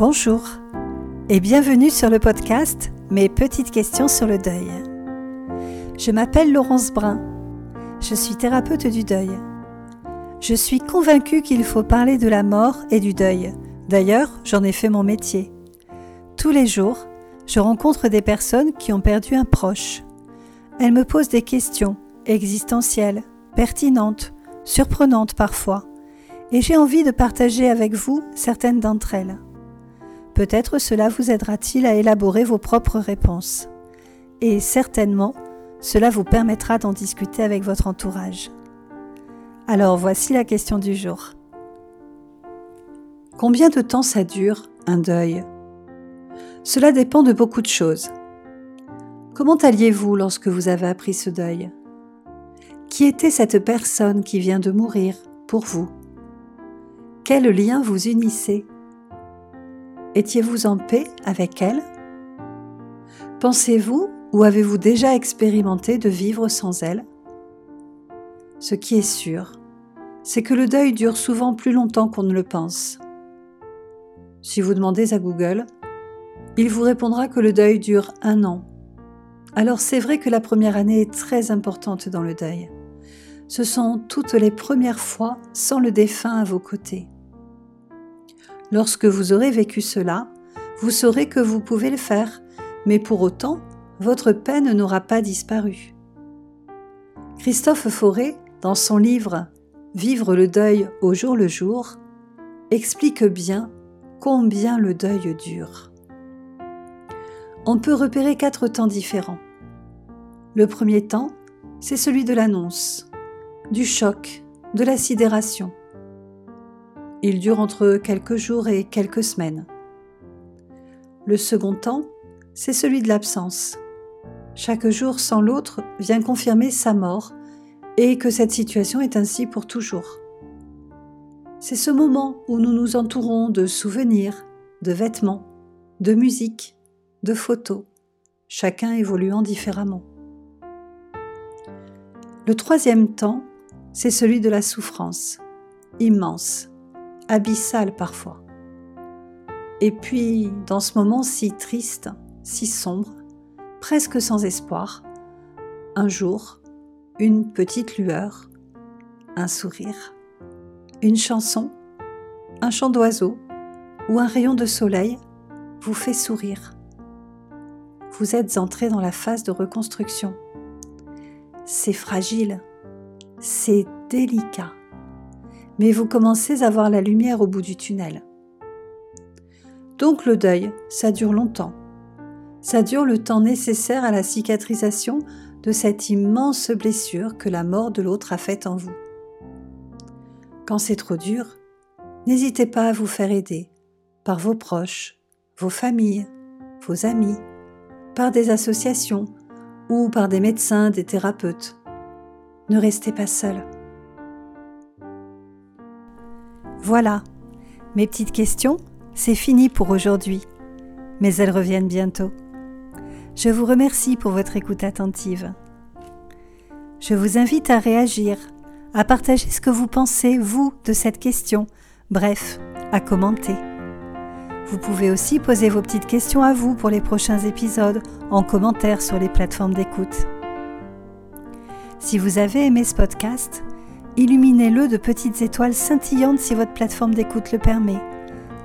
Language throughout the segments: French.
Bonjour et bienvenue sur le podcast Mes petites questions sur le deuil. Je m'appelle Laurence Brun. Je suis thérapeute du deuil. Je suis convaincue qu'il faut parler de la mort et du deuil. D'ailleurs, j'en ai fait mon métier. Tous les jours, je rencontre des personnes qui ont perdu un proche. Elles me posent des questions existentielles, pertinentes, surprenantes parfois, et j'ai envie de partager avec vous certaines d'entre elles. Peut-être cela vous aidera-t-il à élaborer vos propres réponses. Et certainement, cela vous permettra d'en discuter avec votre entourage. Alors voici la question du jour. Combien de temps ça dure, un deuil? Cela dépend de beaucoup de choses. Comment alliez-vous lorsque vous avez appris ce deuil? Qui était cette personne qui vient de mourir pour vous? Quel lien vous unissait Étiez-vous en paix avec elle? Pensez-vous ou avez-vous déjà expérimenté de vivre sans elle? Ce qui est sûr, c'est que le deuil dure souvent plus longtemps qu'on ne le pense. Si vous demandez à Google, il vous répondra que le deuil dure un an. Alors c'est vrai que la première année est très importante dans le deuil. Ce sont toutes les premières fois sans le défunt à vos côtés. Lorsque vous aurez vécu cela, vous saurez que vous pouvez le faire, mais pour autant, votre peine n'aura pas disparu. Christophe Fauré, dans son livre Vivre le deuil au jour le jour, explique bien combien le deuil dure. On peut repérer quatre temps différents. Le premier temps, c'est celui de l'annonce, du choc, de la sidération. Il dure entre quelques jours et quelques semaines. Le second temps, c'est celui de l'absence. Chaque jour sans l'autre vient confirmer sa mort et que cette situation est ainsi pour toujours. C'est ce moment où nous nous entourons de souvenirs, de vêtements, de musique, de photos, chacun évoluant différemment. Le troisième temps, c'est celui de la souffrance, immense, abyssal parfois. Et puis, dans ce moment si triste, si sombre, presque sans espoir, un jour, une petite lueur, un sourire, une chanson, un chant d'oiseau ou un rayon de soleil vous fait sourire. Vous êtes entré dans la phase de reconstruction. C'est fragile, c'est délicat mais vous commencez à voir la lumière au bout du tunnel. Donc le deuil, ça dure longtemps. Ça dure le temps nécessaire à la cicatrisation de cette immense blessure que la mort de l'autre a faite en vous. Quand c'est trop dur, n'hésitez pas à vous faire aider par vos proches, vos familles, vos amis, par des associations ou par des médecins, des thérapeutes. Ne restez pas seul. Voilà, mes petites questions, c'est fini pour aujourd'hui, mais elles reviennent bientôt. Je vous remercie pour votre écoute attentive. Je vous invite à réagir, à partager ce que vous pensez, vous, de cette question, bref, à commenter. Vous pouvez aussi poser vos petites questions à vous pour les prochains épisodes en commentaire sur les plateformes d'écoute. Si vous avez aimé ce podcast, Illuminez-le de petites étoiles scintillantes si votre plateforme d'écoute le permet.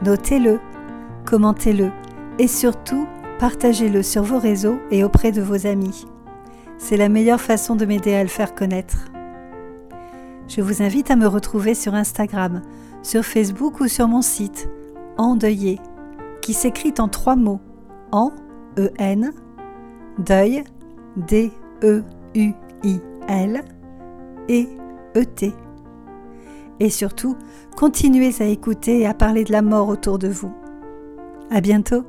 Notez-le, commentez-le et surtout partagez-le sur vos réseaux et auprès de vos amis. C'est la meilleure façon de m'aider à le faire connaître. Je vous invite à me retrouver sur Instagram, sur Facebook ou sur mon site Endeuillé, qui s'écrit en trois mots En, E-N, deuil, D-E-U-I-L, et surtout, continuez à écouter et à parler de la mort autour de vous. À bientôt!